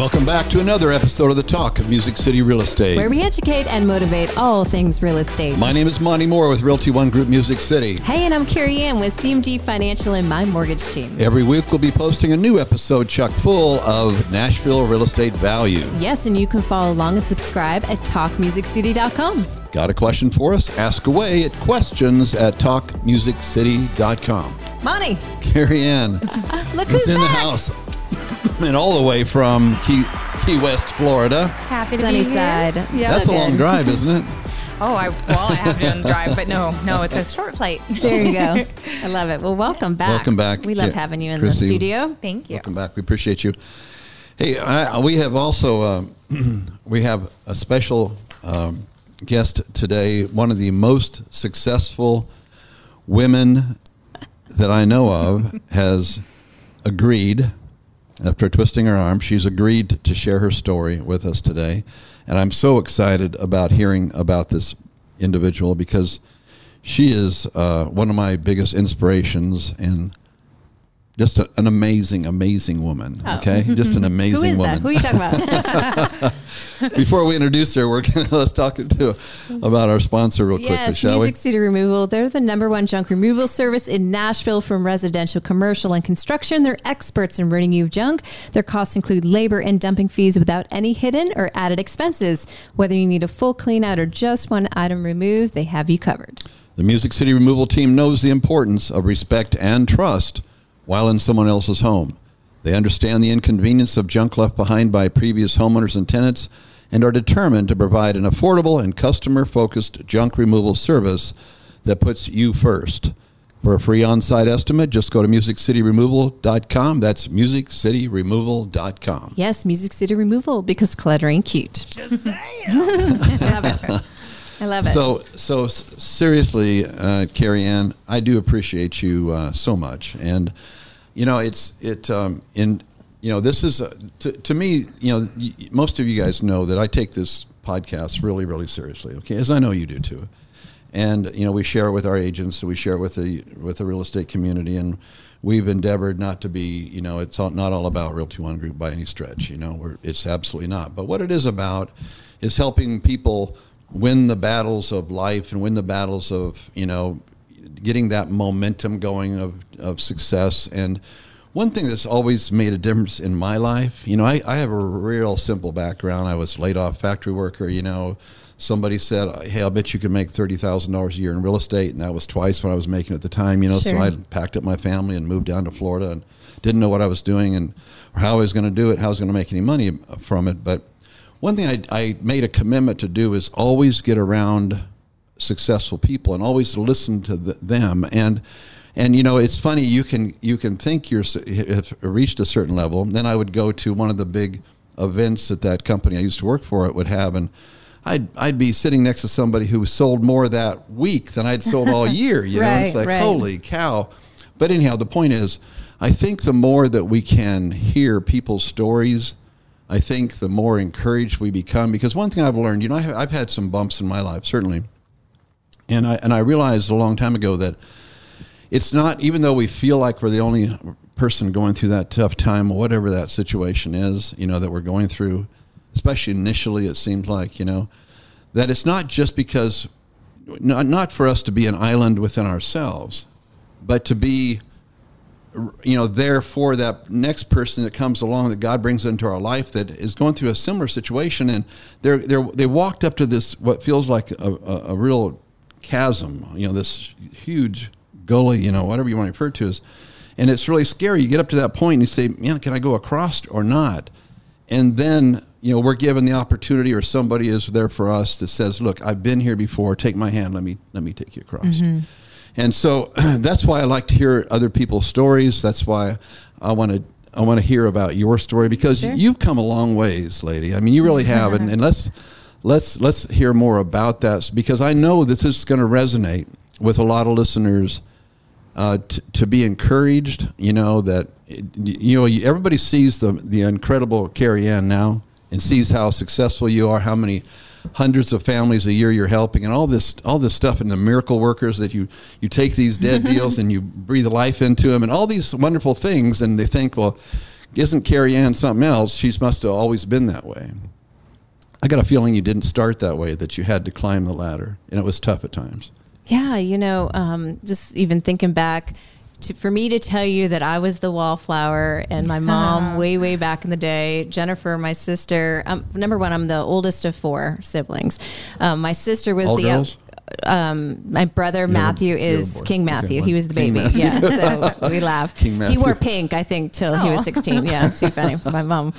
Welcome back to another episode of the Talk of Music City Real Estate. where we educate and motivate all things real estate. My name is Monty Moore with Realty One Group Music City. hey, and I'm Carrie Ann with CMG Financial and my mortgage team. Every week we'll be posting a new episode chock full of Nashville real estate value. Yes, and you can follow along and subscribe at talkmusiccity.com. Got a question for us? Ask away at questions at talkmusiccity.com. Monty, Carrie Ann look is who's in the house. And all the way from Key, Key West, Florida. Happy to Sunny be here. Yeah. That's a long drive, isn't it? Oh, I well, I have been on drive, but no, no, it's a short flight. There you go. I love it. Well, welcome back. Welcome back. We love Yeah, having you in Chrissy. the studio. Thank you. Welcome back. We appreciate you. Hey, I, we have also uh, we have a special um, guest today. One of the most successful women that I know of has agreed after twisting her arm. She's agreed to share her story with us today, and I'm so excited about hearing about this individual because she is uh, one of my biggest inspirations and just a, an amazing, amazing woman. Oh. Okay, just an amazing Oh. Who is woman. that? Who are you talking about? Before we introduce her, we're gonna let's talk to about our sponsor real quickly, yes, shall Music City Removal. They're the number one junk removal service in Nashville from residential, commercial, and construction. They're experts in ridding you of junk. Their costs include labor and dumping fees without any hidden or added expenses. Whether you need a full clean out or just one item removed, they have you covered. The Music City Removal Team knows the importance of respect and trust while in someone else's home. They understand the inconvenience of junk left behind by previous homeowners and tenants and are determined to provide an affordable and customer focused junk removal service that puts you first. For a free on site estimate, just go to musiccityremoval.com. That's musiccityremoval.com. Yes, Music City Removal because clutter ain't cute. I love it. I love it. So, so seriously, uh, Carrie Ann, I do appreciate you uh, so much, and you know, it's it um, in you know this is uh, to, to me, you know, most of you guys know that I take this podcast really, really seriously. Okay, as I know you do too, and you know, we share it with our agents, we share it with the with the real estate community, and we've endeavored not to be, you know, it's all, not all about Realty One Group by any stretch. You know, it's absolutely not. But what it is about is helping people win the battles of life and win the battles of you know getting that momentum going of, of success. And one thing that's always made a difference in my life you know I, I have a real simple background. I was laid off factory worker you know. Somebody said hey i'll bet you can make $30000 a year in real estate. And that was twice what i was making at the time you know. So i packed up my family and moved down to florida and didn't know what i was doing and or how i was going to do it how i was going to make any money from it. But one thing I, I made a commitment to do is always get around successful people and always listen to the, them and and you know it's funny you can you can think you're have reached a certain level then i would go to one of the big events that that company i used to work for it would have and I'd, I'd be sitting next to somebody who sold more that week than I'd sold all year. You know, it's like, right. holy cow. But anyhow, the point is, I think the more that we can hear people's stories, I think the more encouraged we become. Because one thing I've learned, you know, I have, I've had some bumps in my life, certainly, and I and I realized a long time ago that it's not even though we feel like we're the only person going through that tough time, or whatever that situation is, you know, that we're going through. Especially initially, it seems like you know that it's not just because not not for us to be an island within ourselves, but to be you know there for that next person that comes along that God brings into our life that is going through a similar situation. And they're they they walked up to this what feels like a, a, a real chasm you know this huge gully you know whatever you want to refer to as. And it's really scary. You get up to that point and you say man can I go across or not? And then you know we're given the opportunity or somebody is there for us that says look I've been here before. Take my hand. Let me let me take you across mm-hmm. And so that's why I like to hear other people's stories. That's why I want to I want to hear about your story because Sure. you've come a long ways, lady. I mean, you really have, and, and let's let's let's hear more about that because I know that this is going to resonate with a lot of listeners. Uh, t- to be encouraged, you know that you know everybody sees the the incredible Carrie Ann now and sees how successful you are, how many hundreds of families a year you're helping, and all this all this stuff, and the miracle workers that you you take these dead deals and you breathe life into them, and all these wonderful things, and they think, well, isn't Carrie Ann something else? She must have always been that way. I got a feeling you didn't start that way; that you had to climb the ladder, and it was tough at times. Yeah, you know, um, just even thinking back. To, for me to tell you that I was the wallflower and my mom way way back in the day, Jennifer, my sister. Um, number one, I'm the oldest of four siblings. Um, my sister was All the girls? um, my brother Matthew you're is born. King Matthew. one. he was the King baby. Matthew. Yeah, so we laugh. King Matthew. He wore pink, I think, till he was 16. Yeah, it's too funny. My mom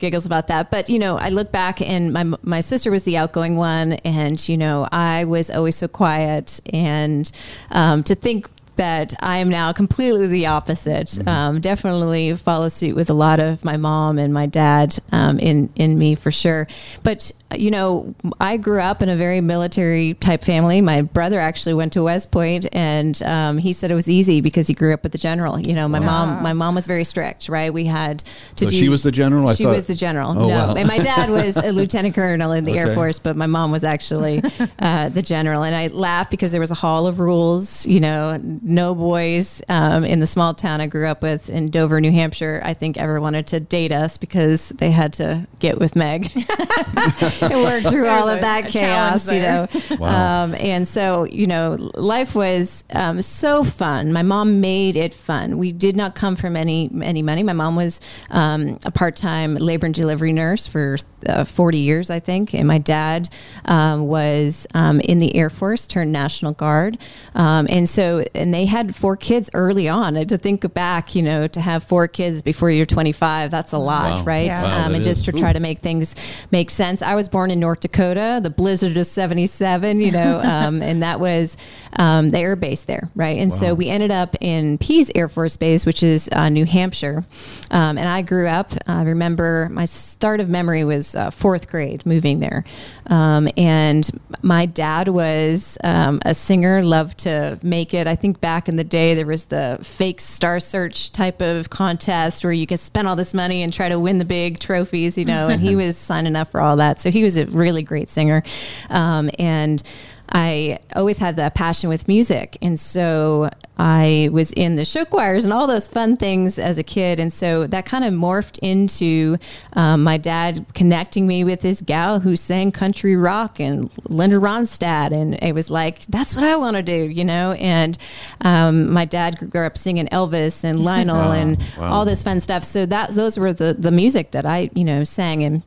giggles about that. But you know, I look back and my my sister was the outgoing one, and you know, I was always so quiet. And um, to think that I am now completely the opposite. Mm-hmm. Um, definitely follow suit with a lot of my mom and my dad um, in in me for sure. But you know, I grew up in a very military type family. My brother actually went to West Point, and um, he said it was easy because he grew up with the general. You know, my mom my mom was very strict. Right, we had to So do. she was the general? I she thought- was the general. Oh, no, wow. and my dad was a lieutenant colonel in the Air Force, but my mom was actually uh, the general. And I laughed because there was a hall of rules. You know, no boys um, in the small town I grew up with in Dover, New Hampshire. I think ever wanted to date us because they had to get with Meg and work through all of that chaos. You know, Wow. um, and so you know, life was um, so fun. My mom made it fun. We did not come from any any money. My mom was um, a part time labor and delivery nurse for uh, forty years, I think, and my dad um, was um, in the Air Force, turned National Guard, um, and so and they had four kids early on. And to think back, you know, to have four kids before you're 25, that's a lot, Wow. right? Yeah. Wow, um, that and just is. to try to make things make sense. I was born in North Dakota, the blizzard of 77, you know, um, and that was um, the air base there, right? And so we ended up in Pease Air Force Base, which is uh, New Hampshire. Um, and I grew up, I remember my start of memory was uh, fourth grade moving there. Um, and my dad was um, a singer, loved to make it. I think back in the day, there was the fake Star Search type of contest where you could spend all this money and try to win the big trophies, you know, and he was signing up for all that. So he was a really great singer. Um, and I always had that passion with music. And so I was in the show choirs and all those fun things as a kid. And so that kind of morphed into um, my dad connecting me with this gal who sang country rock and Linda Ronstadt. And it was like, that's what I want to do, you know? And um, my dad grew up singing Elvis and Lionel Wow, and wow. all this fun stuff. So that those were the, the music that I, you know, sang. And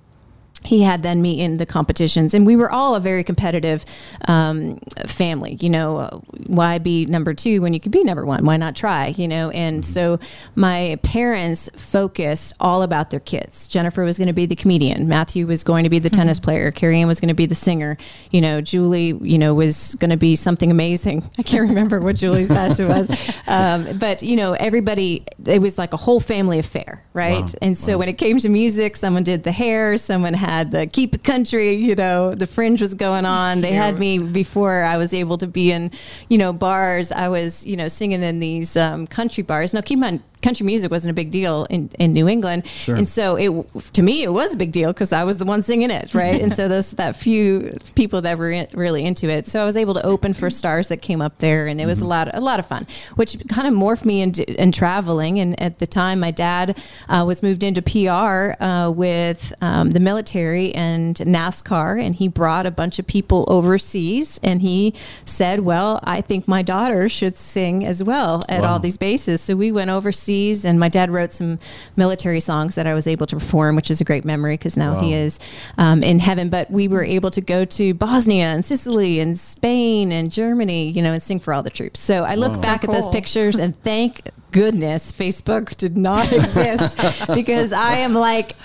he had then me in the competitions. And we were all a very competitive um, family you know why be number two when you could be number one? Why not try you know? And so my parents focused all about their kids. Jennifer was going to be the comedian. Matthew was going to be the tennis player. Carrie ann was going to be the singer. You know julie you know was going to be something amazing. I can't remember what julie's passion was. Um, but you know everybody it was like a whole family affair right? Wow. and so when it came to music, someone did the hair, someone had the keep it country, you know, the fringe was going on. They had me before I was able to be in, you know, bars. I was, you know, singing in these um, country bars. Now, keep in mind, country music wasn't a big deal in, in New England. And so it, to me, it was a big deal because I was the one singing it. Right. and so those, that few people that were in, really into it. So I was able to open for stars that came up there and it was a lot, a lot of fun, which kind of morphed me into in traveling. And at the time, my dad uh, was moved into PR uh, with um, the military and NASCAR, and he brought a bunch of people overseas. And he said, "Well, I think my daughter should sing as well at Wow. all these bases." So we went overseas, and my dad wrote some military songs that I was able to perform, which is a great memory because now he is um, in heaven. But we were able to go to Bosnia and Sicily and Spain and Germany, you know, and sing for all the troops. So I look Wow. back So at those pictures and thank goodness Facebook did not exist because I am like,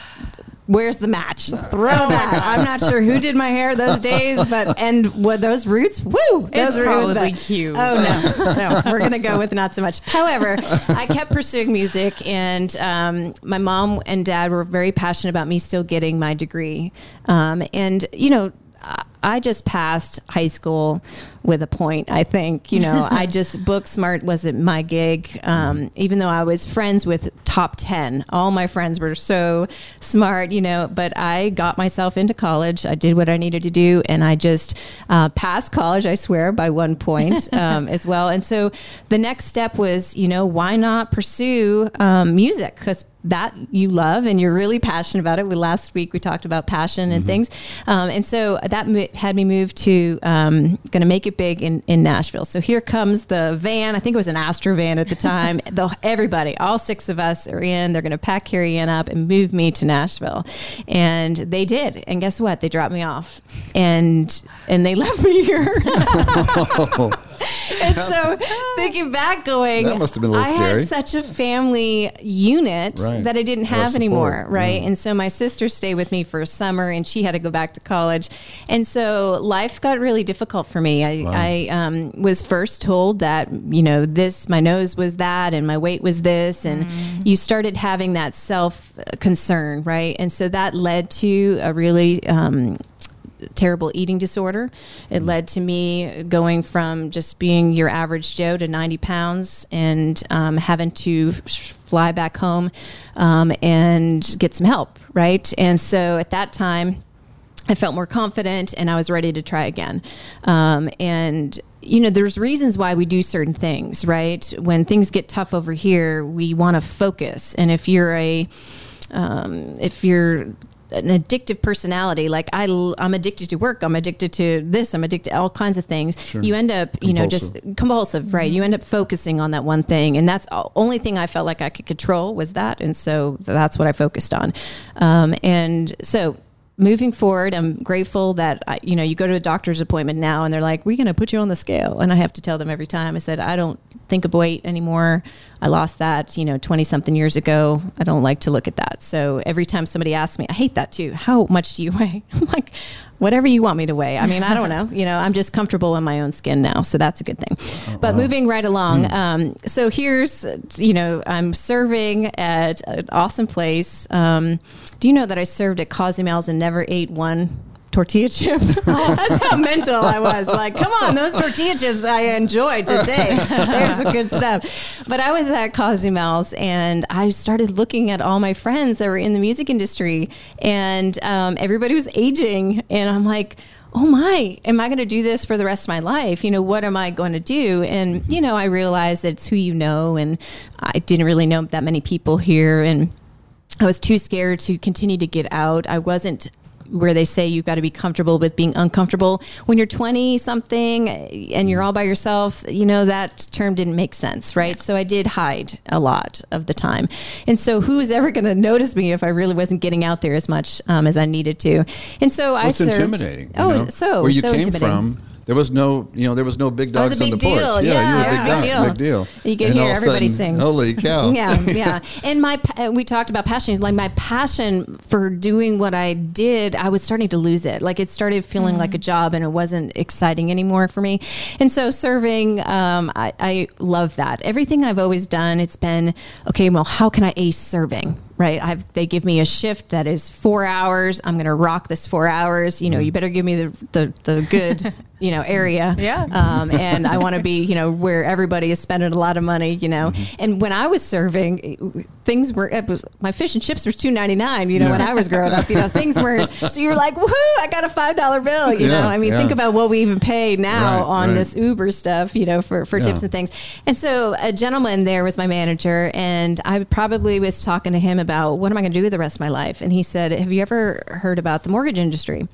where's the match? Throw that. I'm not sure who did my hair those days, but and what those roots, woo, those It's roots, probably cute. Oh no, no, we're gonna go with not so much. However, I kept pursuing music, and um, my mom and dad were very passionate about me still getting my degree, um, and you know. I- just passed high school with a point. I think you know I just book smart wasn't my gig. Um, even though I was friends with top ten, all my friends were so smart, you know. But I got myself into college. I did what I needed to do, and I just uh, passed college. I swear by one point um, as well. And so the next step was, you know, why not pursue um, music because that you love and you're really passionate about it. We last week we talked about passion and Mm-hmm. things, um, and so that mo- had me move to um, going to make it big in, in Nashville. So here comes the van. I think it was an Astro van at the time. the, everybody, all six of us are in. They're going to pack Carrie Ann up and move me to Nashville, and they did. And guess what? They dropped me off, and and they left me here. and so thinking back, going, That must have been a little I scary. had such a family unit Right. that I didn't A lot of have anymore, right? yeah. And so my sister stayed with me for a summer, and she had to go back to college, and so life got really difficult for me. I, I um, was first told that you know this, my nose was that, and my weight was this, and you started having that self concern, right? And so that led to a really um, terrible eating disorder. It led to me going from just being your average Joe to 90 pounds and um, having to fly back home um, and get some help, right? And so at that time, I felt more confident and I was ready to try again. Um, and you know, there's reasons why we do certain things, right? When things get tough over here, we want to focus. And if you're a, um, if you're an addictive personality, like I, I'm addicted to work, I'm addicted to this, I'm addicted to all kinds of things. You end up, you know, just compulsive, right? You end up focusing on that one thing, and that's the only thing I felt like I could control was that, and so that's what I focused on. Um, and so moving forward, I'm grateful that I, you know you go to a doctor's appointment now, and they're like, "We're going to put you on the scale," and I have to tell them every time. I said, "I don't think of weight anymore. I lost that, you know, 20 something years ago. I don't like to look at that." So every time somebody asks me, I hate that too. How much do you weigh? I'm like. Whatever you want me to weigh. I mean, I don't know. You know, I'm just comfortable in my own skin now, so that's a good thing. But moving right along, um, so here's, you know, I'm serving at an awesome place. Um, do you know that I served at Cozumel's and never ate one tortilla chip? That's how mental I was. Like, come on, those tortilla chips I enjoy today. There's some good stuff. But I was at Cozumel's and I started looking at all my friends that were in the music industry, and um, everybody was aging, and I'm like oh my, am I going to do this for the rest of my life? You know, what am I going to do? And, you know, I realized that it's who you know. And I didn't really know that many people here. And I was too scared to continue to get out. I wasn't where they say you've got to be comfortable with being uncomfortable when you're 20 something and you're all by yourself you know that term didn't make sense right so i did hide a lot of the time and so who's ever going to notice me if i really wasn't getting out there as much um, as i needed to and so i It's served intimidating. oh know? so where you so came intimidating. from, there was no, you know, there was no big dogs a on the big deal. porch. Yeah, you were a big big dog, deal. big deal. You can And hear all of a everybody sudden, sings. Holy cow! yeah, yeah. And my we talked about passion. Like my passion for doing what I did, I was starting to lose it. Like it started feeling like a job, and it wasn't exciting anymore for me. And so serving, um, I, I love that. Everything I've always done, it's been okay. Well, how can I ace serving? Right? I've they give me a shift that is four hours. I'm going to rock this four hours. You know, you better give me the the, the good. You know, area. Yeah. Um, and I want to be, you know, where everybody is spending a lot of money, you know. Mm-hmm. And when I was serving, things were, it was, my fish and chips was two ninety nine. You know, when I was growing up, you know, things were. So you're like, woohoo! I got a five dollar bill. You Yeah, know, I mean, yeah. think about what we even pay now Right, on right. this Uber stuff. You know, for for Yeah. tips and things. And so a gentleman there was my manager, and I probably was talking to him about what am I going to do with the rest of my life. And he said, "Have you ever heard about the mortgage industry?"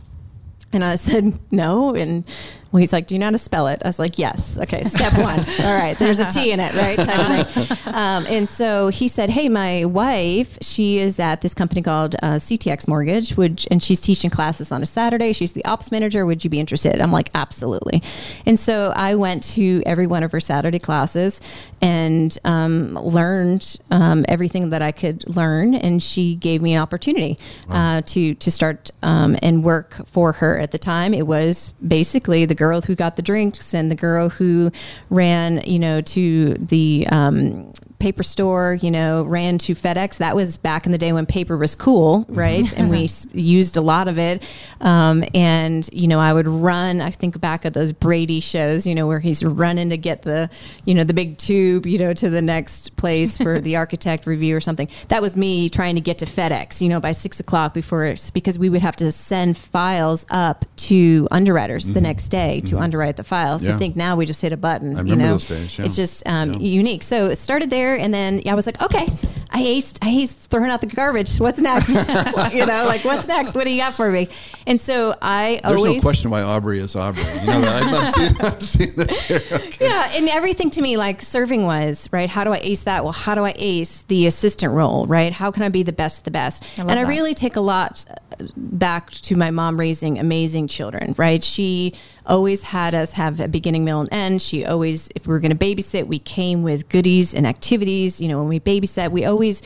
And I said, no. And well, he's like, do you know how to spell it? I was like, yes. Okay, step one. All right, there's a T in it, right? Type of thing. Um, and so he said, hey, my wife, she is at this company called uh, CTX Mortgage, which, and she's teaching classes on a Saturday. She's the ops manager. Would you be interested? I'm like, absolutely. And so I went to every one of her Saturday classes and um, learned um, everything that I could learn. And she gave me an opportunity uh, to to start um, and work for her. At the time, it was basically the girl who got the drinks and the girl who ran, you know, to the um, paper store, you know, ran to FedEx. That was back in the day when paper was cool, right? and we s- used a lot of it. Um, and, you know, I would run, I think back at those Brady shows, you know, where he's running to get the, you know, the big tube, you know, to the next place for the architect review or something. That was me trying to get to FedEx, you know, by six o'clock before, it's because we would have to send files up to underwriters the next day to underwrite the files. Yeah. I think now we just hit a button. I you remember know? those days, yeah. It's just um, Yeah. unique. So it started there, and then I was like, okay, I aced, I aced throwing out the garbage. What's next? you know, like what's next? What do you got for me? And so I There's always no question why Aubrey is Aubrey. You know that? I'm, I'm, seeing, I'm seeing this here. Okay. yeah, and everything to me, like serving was right. How do I ace that? Well, how do I ace the assistant role? Right? How can I be the best, of the best? I love and I that. really take a lot uh, back to my mom raising amazing children. Right? She always had us have a beginning, middle, and end. She always, if we were going to babysit, we came with goodies and activities. You know, when we babysat, we always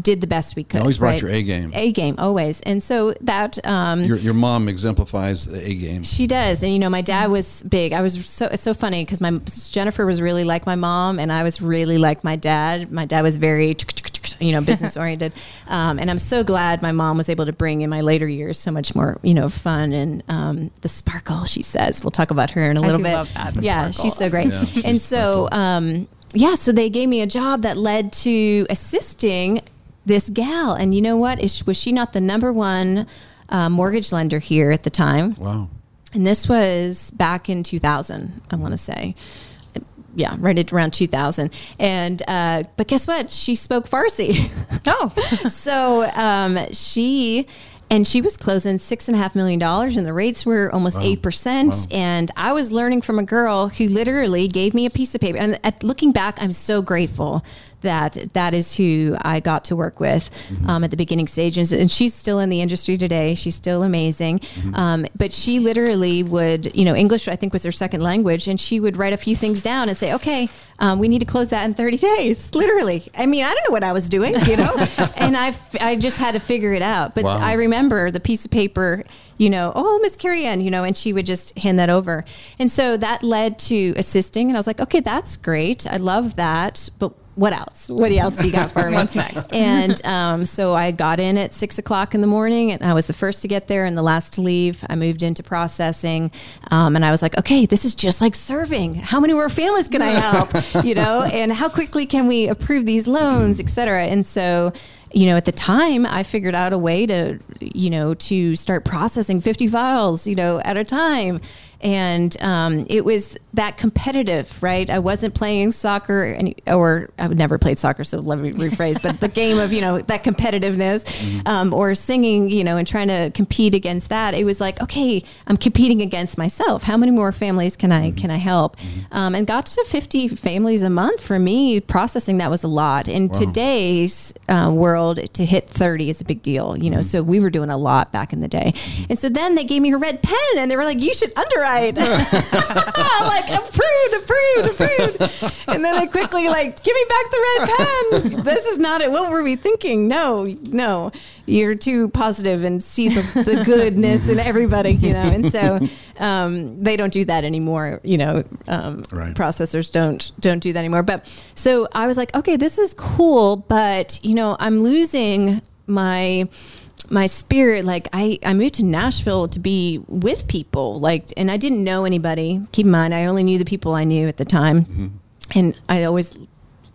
did the best we could. always brought right? your A game. A game, always. And so that um, Your, your mom exemplifies the A game. she does, and you know, my dad was big. I was so it's so funny because my Jennifer was really like my mom, and I was really like my dad. My dad was very, you know, business oriented, um, and I'm so glad my mom was able to bring in my later years so much more, you know, fun and um, the sparkle. She says we'll talk about her in a I little do bit. love that, the yeah, sparkle. she's so great. Yeah, she's and so, um, yeah, so they gave me a job that led to assisting this gal, and you know what? Is was she not the number one? Uh, mortgage lender here at the time. Wow. And this was back in 2000, I want to say. Yeah, right at around 2000. And, uh, but guess what? She spoke Farsi. Oh, so um, she, and she was closing six and a half million dollars, and the rates were almost Wow. eight percent. Wow. And I was learning from a girl who literally gave me a piece of paper. And at looking back, I'm so grateful that that is who I got to work with Mm-hmm. um, at the beginning stages. And she's still in the industry today. She's still amazing. Mm-hmm. Um, but she literally would, you know, English I think was her second language, and she would write a few things down and say, "Okay, um, we need to close that in 30 days." Literally. I mean, I don't know what I was doing, you know, and I I just had to figure it out. But Wow. I remember the piece of paper. You know, oh, Miss Carrie Ann, you know, and she would just hand that over. And so that led to assisting. And I was like, okay, that's great. I love that. But what else? What else do you got for me? What's next? And um, so I got in at six o'clock in the morning, and I was the first to get there and the last to leave. I moved into processing, um, and I was like, okay, this is just like serving. How many more families can I help? you know, and how quickly can we approve these loans, et cetera? And so. You know, at the time, I figured out a way to, you know, to start processing 50 files, you know, at a time. And um, it was that competitive, right? I wasn't playing soccer, any, or I would never played soccer, so let me rephrase. But the game of you know that competitiveness, um, or singing, you know, and trying to compete against that, it was like, okay, I'm competing against myself. How many more families can I can I help? Um, and got to 50 families a month for me. Processing that was a lot. In today's uh, world, to hit 30 is a big deal, you know. So we were doing a lot back in the day. And so then they gave me a red pen, and they were like, you should underwrite. I'm like, approved, approved, approved. And then they quickly like, give me back the red pen. This is not it. What were we thinking? No, no, you're too positive and see the, the goodness in everybody, you know. And so um, they don't do that anymore. You know, um, Right. processors don't don't do that anymore. But so I was like, okay, this is cool, but you know, I'm losing my my spirit like I, I moved to nashville to be with people like and i didn't know anybody. Keep in mind i only knew the people i knew at the time. Mm-hmm. And i always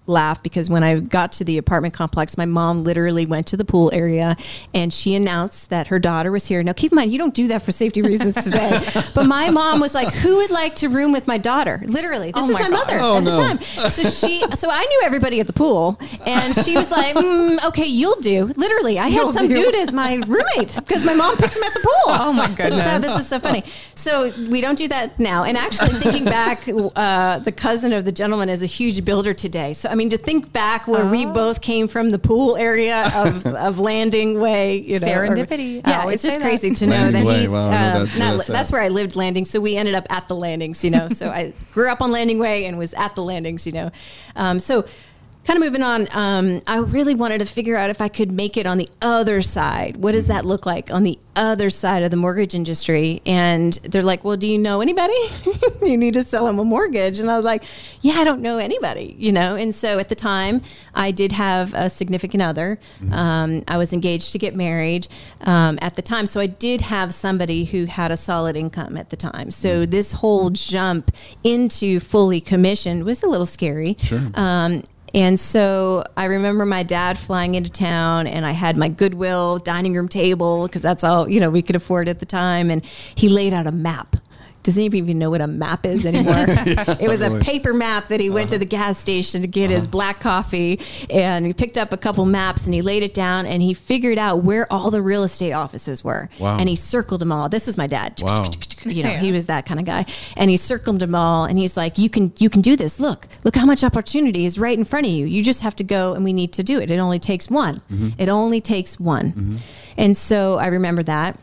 laugh because when I got to the apartment complex, my mom literally went to the pool area and she announced that her daughter was here. Now, keep in mind, you don't do that for safety reasons today. but my mom was like, "Who would like to room with my daughter?" Literally, this Oh is my my, mother Oh, at no. the time. So she, so I knew everybody at the pool, and she was like, mm, "Okay, you'll do." Literally, I had You'll some do. dude as my roommate because my mom picked him at the pool. Oh, my This is, how- goodness. this is so funny. So we don't do that now. And actually, thinking back, uh, the cousin of the gentleman is a huge builder today. So I mean, to think back where we Oh. both came from, the pool area of, of Landing Way, you know, Serendipity. I yeah, it's just say that. crazy to know Landing that Way, he's. wow, I know uh, that- not- that's that's where I lived Landing. So we ended up at the landings, you know. so I grew up on Landing Way and was at the landings, you know. Um, so kind of moving on, um, I really wanted to figure out if I could make it on the other side. What does that look like on the other side of the mortgage industry? And they're like, "Well, do you know anybody? you need to sell them a mortgage." And I was like, "Yeah, I don't know anybody," you know. And so at the time, I did have a significant other. Um, I was engaged to get married um, at the time, so I did have somebody who had a solid income at the time. So this whole jump into fully commissioned was a little scary. Sure. Um, and so I remember my dad flying into town, and I had my Goodwill dining room table because that's all you know we could afford at the time. And he laid out a map. Does anybody even know what a map is anymore? it was a paper map that he went to uh-huh. the gas station to get his uh-huh. black coffee, and he picked up a couple maps and he laid it down and he figured out where all the real estate offices were. Wow. And he circled them all. This was my dad. Wow. You know, he was that kind of guy, and he circled them all, and he's like, "You can, you can do this. Look, look how much opportunity is right in front of you. You just have to go, and we need to do it. It only takes one. Mm-hmm. It only takes one." Mm-hmm. And so I remember that,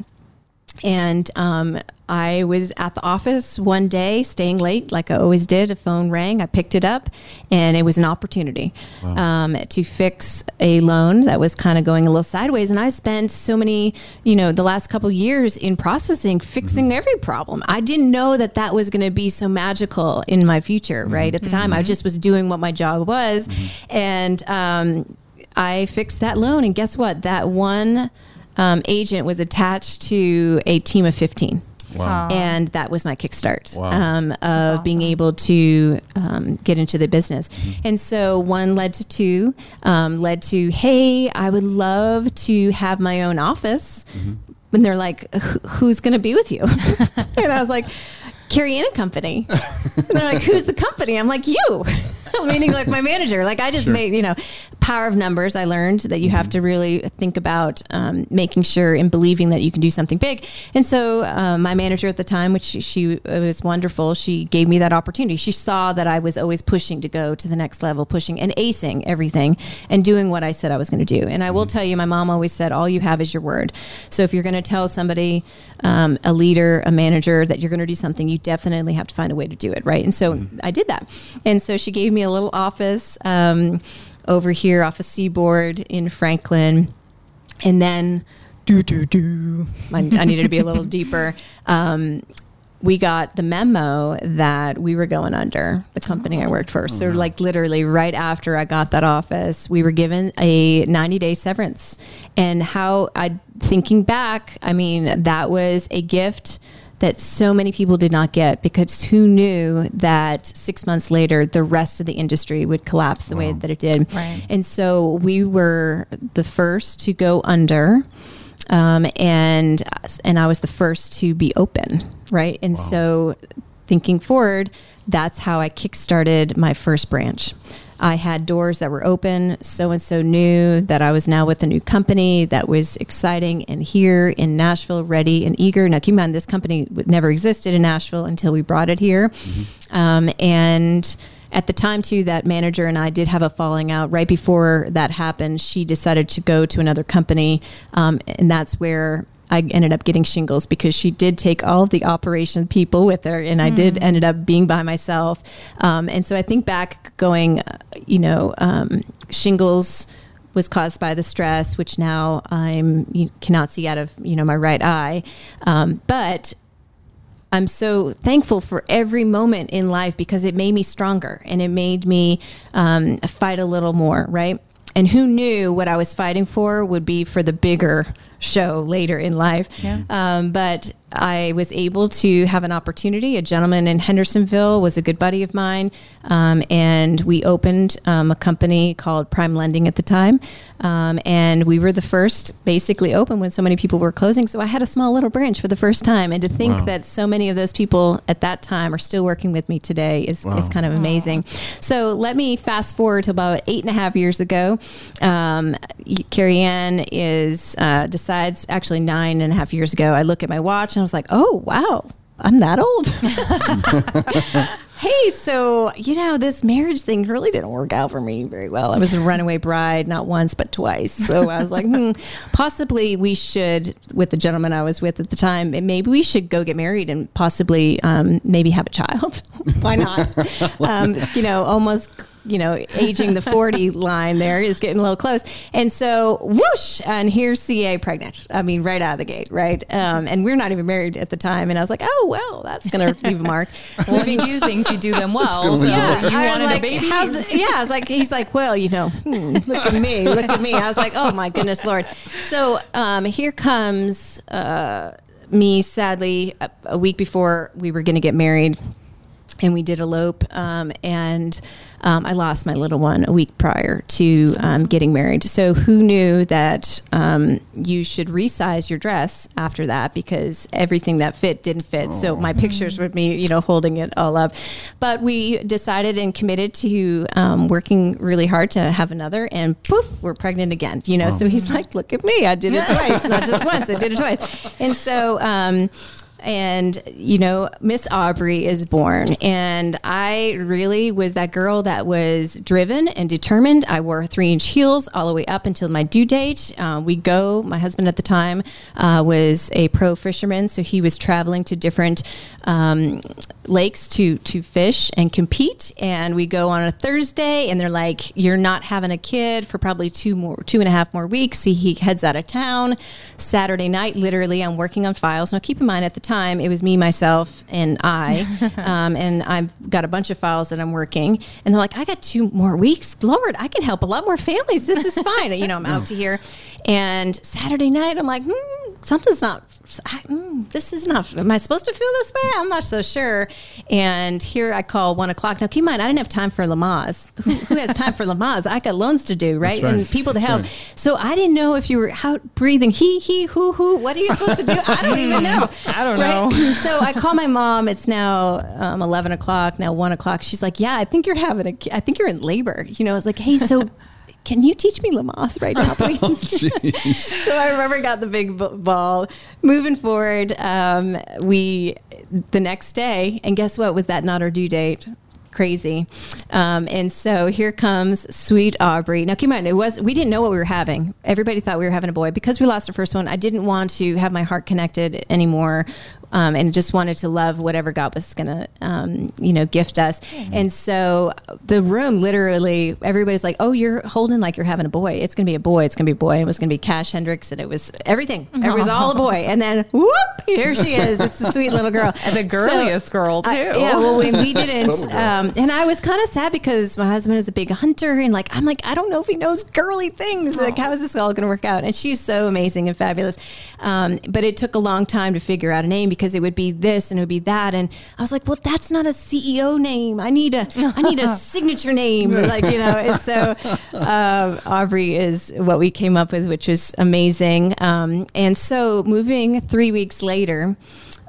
and um, I was at the office one day, staying late, like I always did. A phone rang. I picked it up, and it was an opportunity um, to fix a loan that was kind of going a little sideways. And I spent so many, you know, the last couple years in processing, fixing every problem. I didn't know that that was going to be so magical in my future. Right at the time, I just was doing what my job was, and um, I fixed that loan. And guess what? That one um, agent was attached to a team of 15. Wow. And that was my kickstart Wow. um, of being able to um, get into the business. And so one led to two, um, led to, hey, I would love to have my own office. And they're like, who's going to be with you? and I was like, Carrie Ann a Company. and they're like, who's the company? I'm like, you. Meaning like my manager. Like I just made, you know, power of numbers. I learned that you have to really think about um, making sure and believing that you can do something big. And so um, my manager at the time, which she, she was wonderful, she gave me that opportunity. She saw that I was always pushing to go to the next level, pushing and acing everything and doing what I said I was going to do. And I will tell you, my mom always said, all you have is your word. So if you're going to tell somebody, um, a leader, a manager, that you're going to do something, you definitely have to find a way to do it, right? And so I did that. And so she gave me a little office um, over here off of Seaboard in Franklin. And then, do, do, do. I, I needed to be a little deeper. Um, we got the memo that we were going under the company I worked for. So, like, literally right after I got that office, we were given a 90 day severance. And how I, thinking back, I mean, that was a gift that so many people did not get because who knew that six months later the rest of the industry would collapse the way that it did. Right. And so we were the first to go under um, and and I was the first to be open, right? And so, thinking forward, that's how I kickstarted my first branch. I had doors that were open. So and so knew that I was now with a new company that was exciting and here in Nashville, ready and eager. Now, keep in mind, this company never existed in Nashville until we brought it here. Um, and at the time too that manager and i did have a falling out right before that happened she decided to go to another company um, and that's where i ended up getting shingles because she did take all of the operation people with her and i did ended up being by myself um, and so i think back going you know um, shingles was caused by the stress, which now I'm you cannot see out of you know my right eye. Um, but I'm so thankful for every moment in life because it made me stronger and it made me um, fight a little more, right? And who knew what I was fighting for would be for the bigger show later in life. Yeah. Um, but I was able to have an opportunity. A gentleman in Hendersonville was a good buddy of mine, um, and we opened um, a company called Prime Lending at the time. Um, and we were the first, basically, open when so many people were closing. So I had a small little branch for the first time. And to think Wow. that so many of those people at that time are still working with me today is, Wow. is kind of amazing. So let me fast forward to about eight and a half years ago. Um, Carrie Ann is uh, decides actually nine and a half years ago. I look at my watch and I was like, oh wow, I'm that old. hey, so you know this marriage thing really didn't work out for me very well. I was a runaway bride, not once but twice. So I was like, hmm, possibly we should, with the gentleman I was with at the time, maybe we should go get married and possibly um, maybe have a child. Why not? um, you know, almost you know, aging the 40 line there is getting a little close. And so, whoosh, and here's CA pregnant. I mean, right out of the gate, right? Um, and we're not even married at the time. And I was like, oh, well, that's going to leave a mark. Well, if you do things, you do them well. So Yeah, you I was wanted like, a baby. yeah, I was like, he's like, well, you know, hmm, look at me, look at me. I was like, oh my goodness, Lord. So um, here comes uh, me. Sadly, a, a week before we were going to get married, and we did elope, um, and um, I lost my little one a week prior to um, getting married. So who knew that um, you should resize your dress after that because everything that fit didn't fit. So my pictures with me, you know, holding it all up. But we decided and committed to um, working really hard to have another, and poof, we're pregnant again. You know, so he's like, "Look at me, I did it twice, not just once. I did it twice." And so. And you know miss aubrey is born. And i really was that girl that was driven and determined. I wore three inch heels all the way up until my due date. Uh, we go my husband at the time uh, was a pro fisherman so he was traveling to different um, lakes to to fish and compete. And we go on a thursday and they're like you're not having a kid for probably two more two and a half more weeks. He, he heads out of town saturday night literally i'm working on files. Now keep in mind at the time it was me myself and i um, and i've got a bunch of files that i'm working. And they're like i got two more weeks. Lord i can help a lot more families. This is fine. You know i'm out to here. And saturday night i'm like hmm, something's not I, mm, this is not am i supposed to feel this way? I'm not so sure. And here i call one o'clock. Now keep in mind i didn't have time for lamaze. Who, who has time for lamaze? I got loans to do right, right. and people to That's help. right. so i didn't know if you were how breathing he he who who what are you supposed to do? I don't even know. I don't Right? know. so i call my mom. It's now um, 11 o'clock now 1 o'clock. She's like yeah i think you're having a ki- i think you're in labor. You know i was like hey so can you teach me Lamaze right now, please? Jeez. so I remember got the big ball. Moving forward, um, we the next day, and guess what? Was that not our due date? Crazy, um, and so here comes sweet Aubrey. Now, keep in mind, it was we didn't know what we were having. Everybody thought we were having a boy because we lost the first one. I didn't want to have my heart connected anymore, um, and just wanted to love whatever God was going to, um, you know, gift us. And so the room literally, everybody's like, "Oh, you're holding like you're having a boy. It's going to be a boy. It's going to be a boy." And it was going to be Cash Hendricks, and it was everything. It was all a boy. And then whoop, here she is. It's a sweet little girl, And the girliest girl too. I- yeah, well, we, we didn't, um, and I was kind of sad because my husband is a big hunter, and like I'm like I don't know if he knows girly things. Like how is this all going to work out? And she's so amazing and fabulous, um, but it took a long time to figure out a name because it would be this and it would be that, and I was like, well, that's not a CEO name. I need a I need a signature name, like you know. And so um, Aubrey is what we came up with, which is amazing. Um, and so moving three weeks later,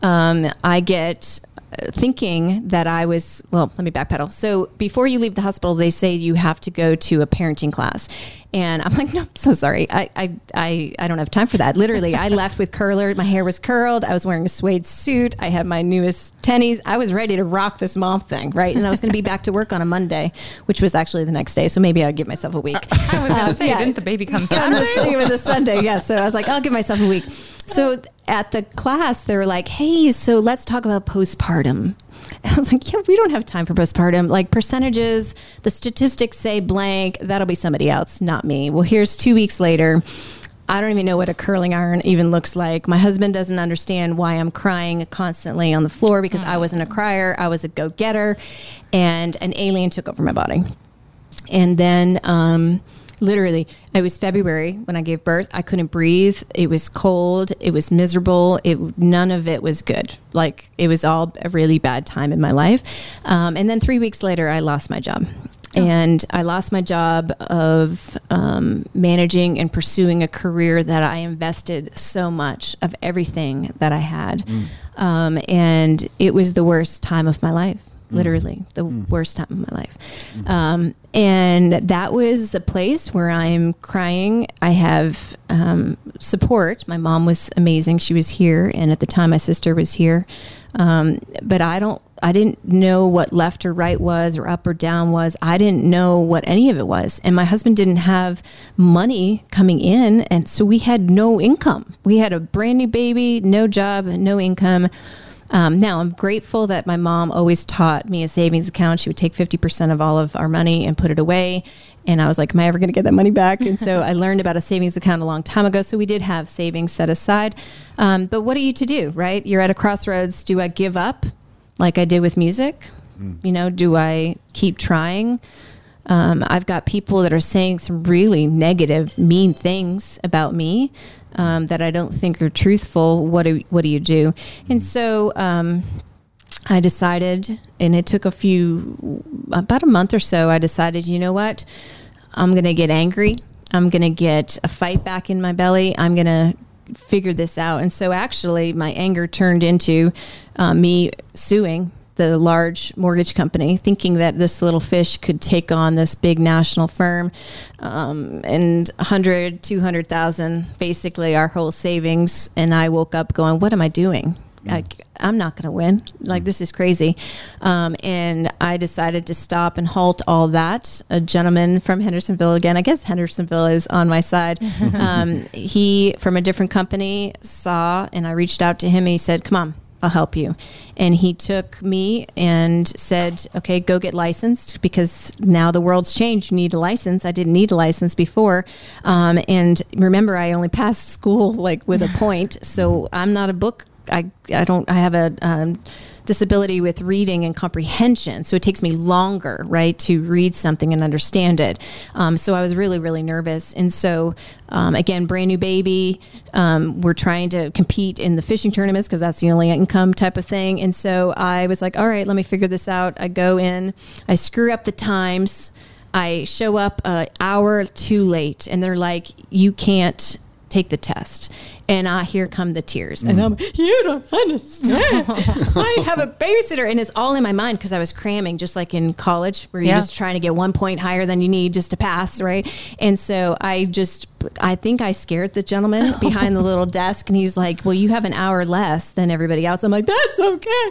um, I get uh, thinking that I was, well, let me backpedal. So before you leave the hospital, they say you have to go to a parenting class. And I'm like, no, I'm so sorry. I, I, I, I don't have time for that. Literally, I left with curler. My hair was curled. I was wearing a suede suit. I had my newest tennies. I was ready to rock this mom thing, right? And I was going to be back to work on a Monday, which was actually the next day. So maybe I'll give myself a week. I was going Uh, to say, yeah. didn't the baby come Saturday? it was a Sunday, yeah. So I was like, I'll give myself a week. So at the class, they were like, hey, so let's talk about postpartum. And I was like, yeah, we don't have time for postpartum. Like percentages, the statistics say blank. That'll be somebody else, not me. Well, here's two weeks later. I don't even know what a curling iron even looks like. My husband doesn't understand why I'm crying constantly on the floor because I wasn't a crier. I was a go getter, and an alien took over my body. And then, um, literally, it was February when I gave birth. I couldn't breathe. It was cold. It was miserable. It none of it was good. Like it was all a really bad time in my life. Um, and then three weeks later, I lost my job. And I lost my job of um, managing and pursuing a career that I invested so much of everything that I had. Um, and it was the worst time of my life literally the worst time of my life. Um, and that was a place where I'm crying. I have um, support. My mom was amazing. She was here, and at the time, my sister was here. Um, but I don't. I didn't know what left or right was, or up or down was. I didn't know what any of it was. And my husband didn't have money coming in, and so we had no income. We had a brand new baby, no job, no income. Um, now, I'm grateful that my mom always taught me a savings account. She would take 50% of all of our money and put it away. And I was like, Am I ever going to get that money back? And so I learned about a savings account a long time ago. So we did have savings set aside. Um, but what are you to do, right? You're at a crossroads. Do I give up like I did with music? You know, do I keep trying? Um, I've got people that are saying some really negative, mean things about me um, that I don't think are truthful. What do what do you do? And so um, I decided, and it took a few, about a month or so. I decided, you know what? I'm going to get angry. I'm going to get a fight back in my belly. I'm going to figure this out. And so, actually, my anger turned into uh, me suing the large mortgage company, thinking that this little fish could take on this big national firm um, and 100, 200,000, basically our whole savings. And I woke up going, what am I doing? I, I'm not going to win. Like, this is crazy. Um, and I decided to stop and halt all that. A gentleman from Hendersonville, again, I guess Hendersonville is on my side. um, he, from a different company, saw, and I reached out to him and he said, Come on, I'll help you. And he took me and said, okay, go get licensed because now the world's changed. You need a license. I didn't need a license before. Um, and remember, I only passed school like with a point. So I'm not a book. I, I don't, I have a, um, disability with reading and comprehension. So it takes me longer, right, to read something and understand it. Um, so I was really, really nervous. And so, um, again, brand new baby. Um, we're trying to compete in the fishing tournaments because that's the only income type of thing. And so I was like, all right, let me figure this out. I go in, I screw up the times. I show up an hour too late, and they're like, you can't take the test. And I here come the tears. And mm. I'm, you don't understand. I have a babysitter. And it's all in my mind because I was cramming just like in college where you're Yeah. just trying to get one point higher than you need just to pass, right? And so I just, I think I scared the gentleman behind the little desk. And he's like, well, you have an hour less than everybody else. I'm like, that's okay.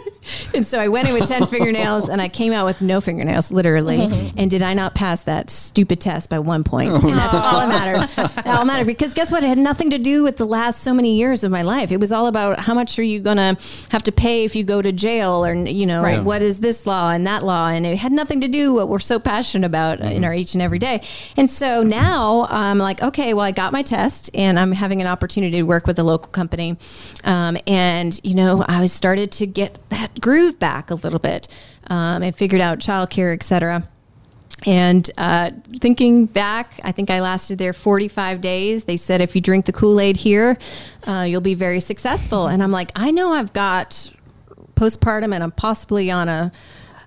And so I went in with 10 fingernails and I came out with no fingernails, literally. And did I not pass that stupid test by one point? And that's all that mattered. That all mattered because guess what? It had nothing to do with the last so many years of my life. It was all about how much are you going to have to pay if you go to jail or, you know, Right. what is this law and that law? And it had nothing to do what we're so passionate about in our each and every day. And so now I'm like, okay, well, I got my test and I'm having an opportunity to work with a local company. Um, and, you know, I was started to get that groove back a little bit um, and figured out childcare, et cetera. And uh, thinking back, I think I lasted there 45 days. They said if you drink the Kool Aid here, uh, you'll be very successful. And I'm like, I know I've got postpartum and I'm possibly on a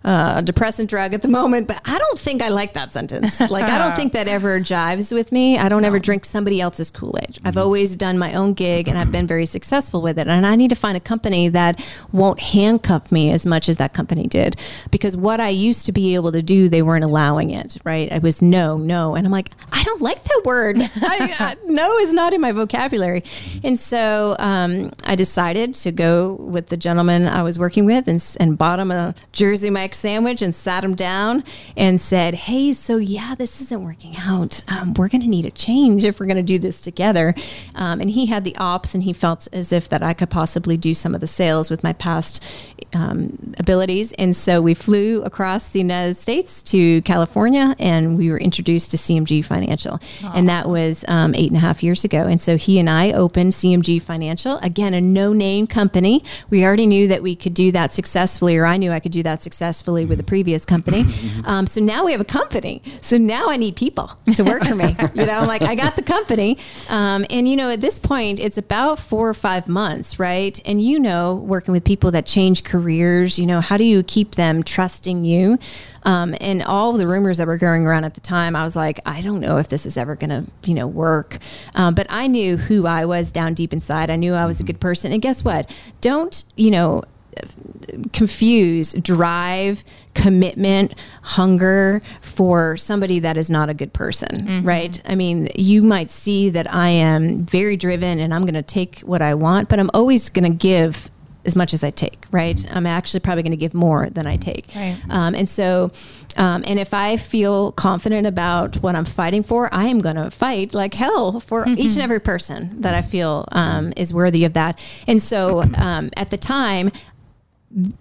uh, depressant drug at the moment, but I don't think I like that sentence. Like, I don't think that ever jives with me. I don't ever drink somebody else's Kool Aid. I've always done my own gig and I've been very successful with it. And I need to find a company that won't handcuff me as much as that company did. Because what I used to be able to do, they weren't allowing it, right? I was no, no. And I'm like, I don't like that word. I, uh, no is not in my vocabulary. And so um, I decided to go with the gentleman I was working with and, and bought him a Jersey Mike sandwich and sat him down and said, Hey, so yeah, this isn't working out. Um, we're going to need a change if we're going to do this together. Um, and he had the ops and he felt as if that I could possibly do some of the sales with my past um, abilities. And so we flew across the United States to California and we were introduced to CMG Financial. And that was um, eight and a half years ago. And so he and I opened CMG Financial, again, a no name company. We already knew that we could do that successfully, or I knew I could do that successfully with the previous company. Um, so now we have a company. So now I need people to work for me. You know, I'm like, I got the company. Um, and, you know, at this point, it's about four or five months, right? And, you know, working with people that change careers, you know, how do you keep them trusting you? Um, and all the rumors that were going around at the time, I was like, I don't know if this is ever going to, you know, work. Um, but I knew who I was down deep inside. I knew I was a good person. And guess what? Don't, you know, confuse drive, commitment, hunger for somebody that is not a good person, right? I mean, you might see that I am very driven and I'm going to take what I want, but I'm always going to give as much as I take, right? I'm actually probably going to give more than I take. Right. Um, and so, um, and if I feel confident about what I'm fighting for, I am going to fight like hell for each and every person that I feel um, is worthy of that. And so, um, at the time,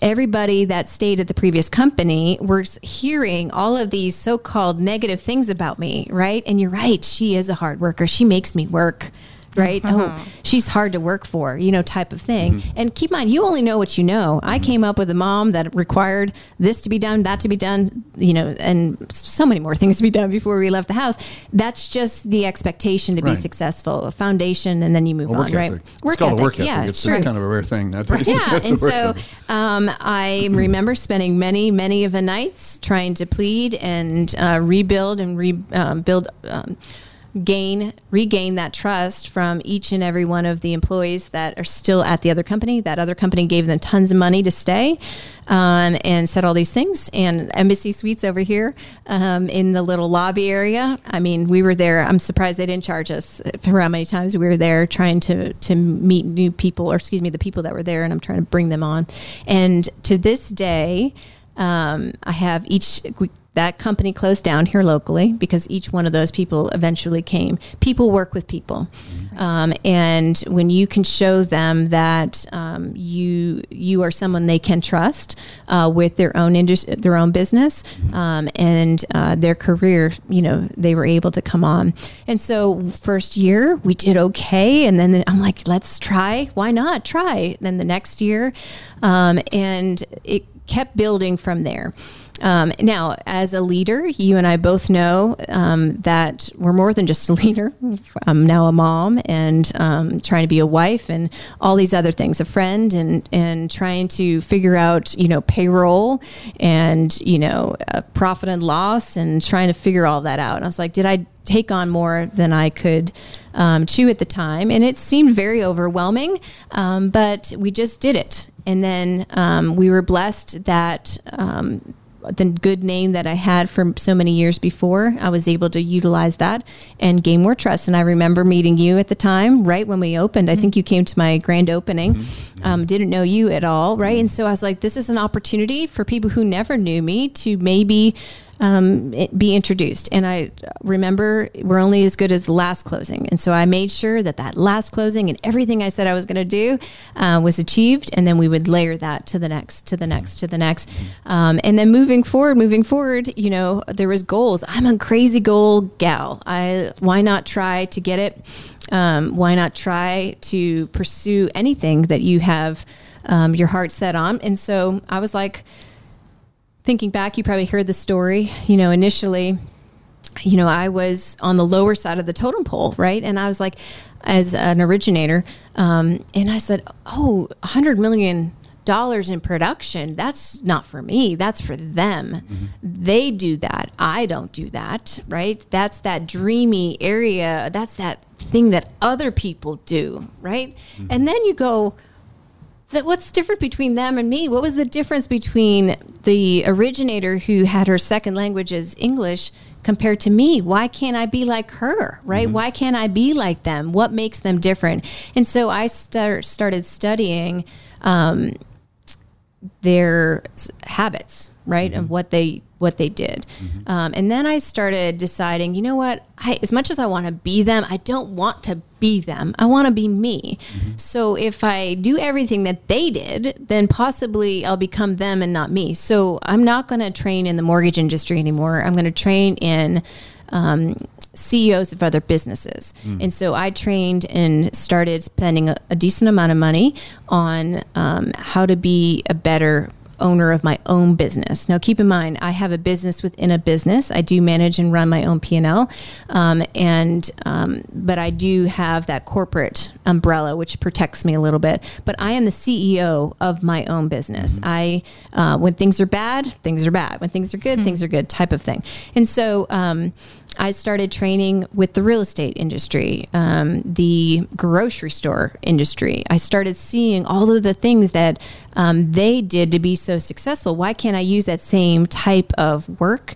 everybody that stayed at the previous company was hearing all of these so-called negative things about me, right? And you're right, she is a hard worker. She makes me work. Right? Oh, she's hard to work for, you know, type of thing. And keep in mind, you only know what you know. I came up with a mom that required this to be done, that to be done, you know, and so many more things to be done before we left the house. That's just the expectation to be successful, a foundation, and then you move Well, on, right? ethic. it's called a work ethic. Yeah, it's, sure it's kind of a rare thing. That, yeah, and so um, I remember spending many, many of the nights trying to plead and uh, rebuild and rebuild, um, um, gain, regain that trust from each and every one of the employees that are still at the other company. That other company gave them tons of money to stay. Um, and said all these things. And Embassy Suites over here um, in the little lobby area. I mean, we were there. I'm surprised they didn't charge us for how many times we were there trying to to meet new people, or excuse me, the people that were there, and I'm trying to bring them on. And to this day, um, I have each that company closed down here locally because each one of those people eventually came. People work with people, um, and when you can show them that um, you you are someone they can trust uh, with their own indus- their own business um, and uh, their career, you know, they were able to come on. And so first year we did okay, and then I'm like, let's try. Why not try? And then the next year, um, and it kept building from there. Um, now, as a leader, you and I both know um, that we're more than just a leader. I'm now a mom and um, trying to be a wife and all these other things, a friend, and and trying to figure out you know payroll and you know uh, profit and loss and trying to figure all that out. And I was like, did I take on more than I could um, chew at the time? And it seemed very overwhelming, um, but we just did it. And then um, we were blessed that the good name that I had for so many years before, I was able to utilize that and gain more trust. And I remember meeting you at the time, right when we opened. I think you came to my grand opening. Um, didn't know you at all, right? And so I was like, this is an opportunity for people who never knew me to maybe um, be introduced. And I remember we're only as good as the last closing. And so I made sure that that last closing and everything I said I was going to do uh, was achieved. And then we would layer that to the next, to the next, to the next. Um, and then moving forward, moving forward, you know, there was goals. I'm a crazy goal gal. I why not try to get it? Um, why not try to pursue anything that you have um, your heart set on? And so I was like, thinking back, you probably heard the story. You know, initially, you know, I was on the lower side of the totem pole, right? And I was like, as an originator, um, and I said, "Oh, hundred million dollars in production. That's not for me. That's for them. They do that. I don't do that, right? That's that dreamy area. That's that thing that other people do, right? And then you go." That what's different between them and me? What was the difference between the originator who had her second language as English compared to me? Why can't I be like her? Right? Why can't I be like them? What makes them different? And so I start, started studying um, their habits, right, of what they what they did, um, and then I started deciding, you know what? I, as much as I want to be them, I don't want to be them. I want to be me. So if I do everything that they did, then possibly I'll become them and not me. So I'm not going to train in the mortgage industry anymore. I'm going to train in um, CEOs of other businesses. And so I trained and started spending a, a decent amount of money on um, how to be a better owner of my own business. Now, keep in mind, I have a business within a business. I do manage and run my own P and L, um, and um, but I do have that corporate umbrella which protects me a little bit. But I am the CEO of my own business. I uh, when things are bad, things are bad. When things are good, things are good. Type of thing. And so. Um, I started training with the real estate industry, um, the grocery store industry. I started seeing all of the things that um, they did to be so successful. Why can't I use that same type of work?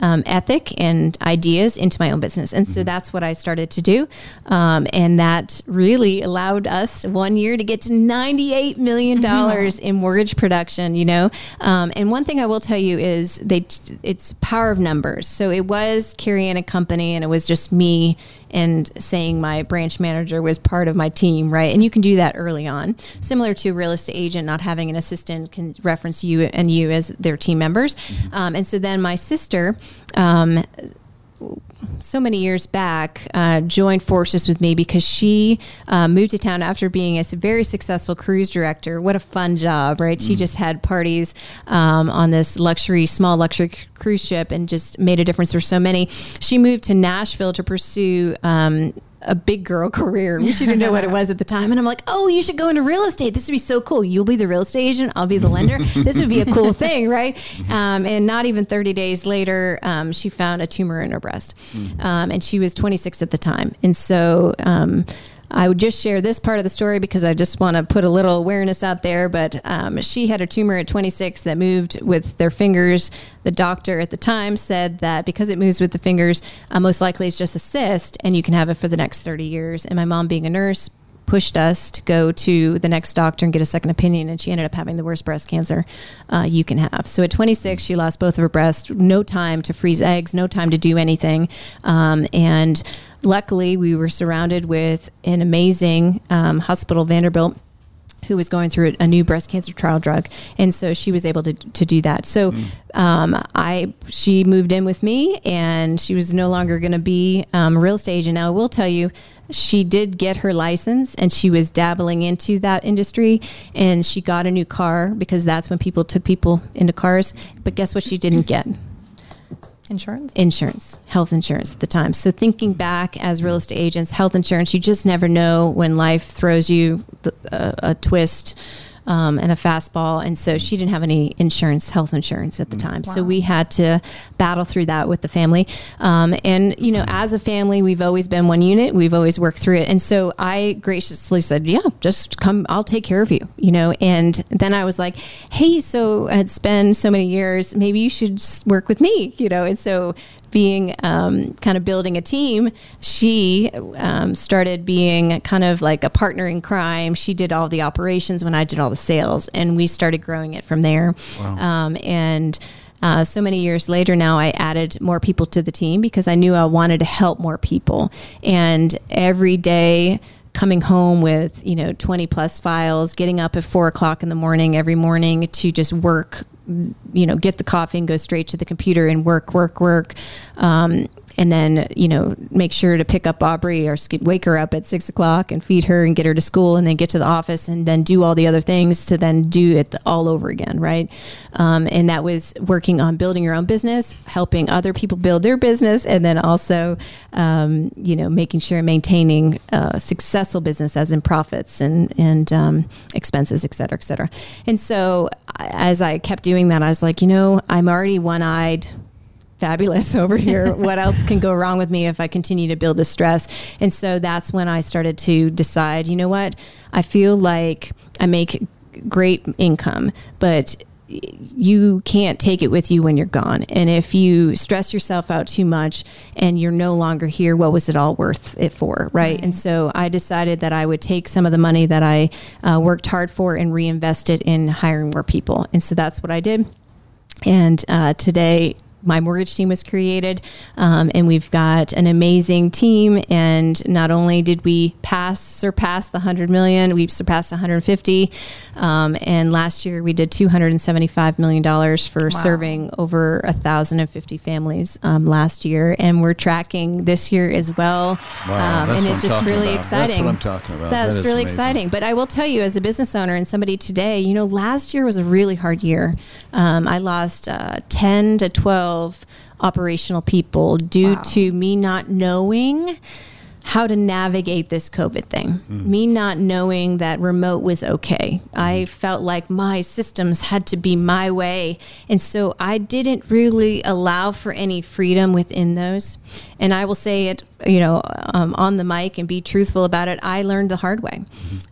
Um, ethic and ideas into my own business. And so that's what I started to do. Um, and that really allowed us one year to get to $98 million in mortgage production, you know. Um, and one thing I will tell you is they it's power of numbers. So it was Carrie Ann and company and it was just me and saying my branch manager was part of my team, right? And you can do that early on, similar to a real estate agent not having an assistant can reference you and you as their team members. Um, and so then my sister. Um, so many years back uh, joined forces with me because she uh, moved to town after being a very successful cruise director. What a fun job, right? She just had parties um, on this luxury, small luxury c- cruise ship and just made a difference for so many. She moved to Nashville to pursue. Um, a big girl career. She didn't know what it was at the time. And I'm like, oh, you should go into real estate. This would be so cool. You'll be the real estate agent. I'll be the lender. this would be a cool thing, right? Um, and not even 30 days later, um, she found a tumor in her breast. Um, and she was 26 at the time. And so, um, I would just share this part of the story because I just want to put a little awareness out there. But um, she had a tumor at 26 that moved with their fingers. The doctor at the time said that because it moves with the fingers, uh, most likely it's just a cyst and you can have it for the next 30 years. And my mom, being a nurse, pushed us to go to the next doctor and get a second opinion and she ended up having the worst breast cancer uh, you can have so at 26 she lost both of her breasts no time to freeze eggs no time to do anything um, and luckily we were surrounded with an amazing um, hospital vanderbilt who was going through a, new breast cancer trial drug, and so she was able to to do that. So, um, I she moved in with me, and she was no longer going to be um, a real estate agent. Now, I will tell you, she did get her license, and she was dabbling into that industry, and she got a new car because that's when people took people into cars. But guess what? She didn't get Insurance? insurance, health insurance at the time. So thinking back as real estate agents, health insurance, you just never know when life throws you a, uh, a twist um, and a fastball. And so she didn't have any insurance, health insurance at the time. So we had to battle through that with the family. Um, and, you know, as a family, we've always been one unit. We've always worked through it. And so I graciously said, yeah, just come, I'll take care of you, you know. And then I was like, hey, so it's been so many years, maybe you should work with me, you know. And so being um, kind of building a team, she um, started being kind of like a partner in crime. She did all the operations when I did all the sales, and we started growing it from there. Um, and uh, so many years later now, I added more people to the team because I knew I wanted to help more people. And every day, coming home with you know 20 plus files getting up at four o'clock in the morning every morning to just work you know get the coffee and go straight to the computer and work work work. Um, and then you know make sure to pick up aubrey or wake her up at six o'clock and feed her and get her to school and then get to the office and then do all the other things to then do it all over again right? Um, and that was working on building your own business helping other people build their business and then also um, you know making sure and maintaining a successful business as in profits and and um, expenses et cetera et cetera. And so as i kept doing that i was like you know i'm already one-eyed fabulous over here. what else can go wrong with me if I continue to build this stress? And so that's when I started to decide, you know what? I feel like I make great income, but you can't take it with you when you're gone. And if you stress yourself out too much and you're no longer here, what was it all worth it for? Right. And so I decided that I would take some of the money that I uh, worked hard for and reinvest it in hiring more people. And so that's what I did. And uh, today, my mortgage team was created, um, and we've got an amazing team. And not only did we pass, surpass the 100 million, we've surpassed 150. Um, and last year, we did 275 million dollars for serving over 1,050 families um, last year, and we're tracking this year as well. Wow, Um, and it's I'm just really about. That's what exciting. I'm talking about. So That it's really amazing. exciting. But I will tell you, as a business owner and somebody today, you know, last year was a really hard year. Um, I lost uh, 10 to 12 operational people due Wow. to me not knowing how to navigate this COVID thing. Mm-hmm. Me not knowing that remote was okay. I mm-hmm. felt like my systems had to be my way. And so I didn't really allow for any freedom within those. And I will say it, you know, um, on the mic and be truthful about it. I learned the hard way.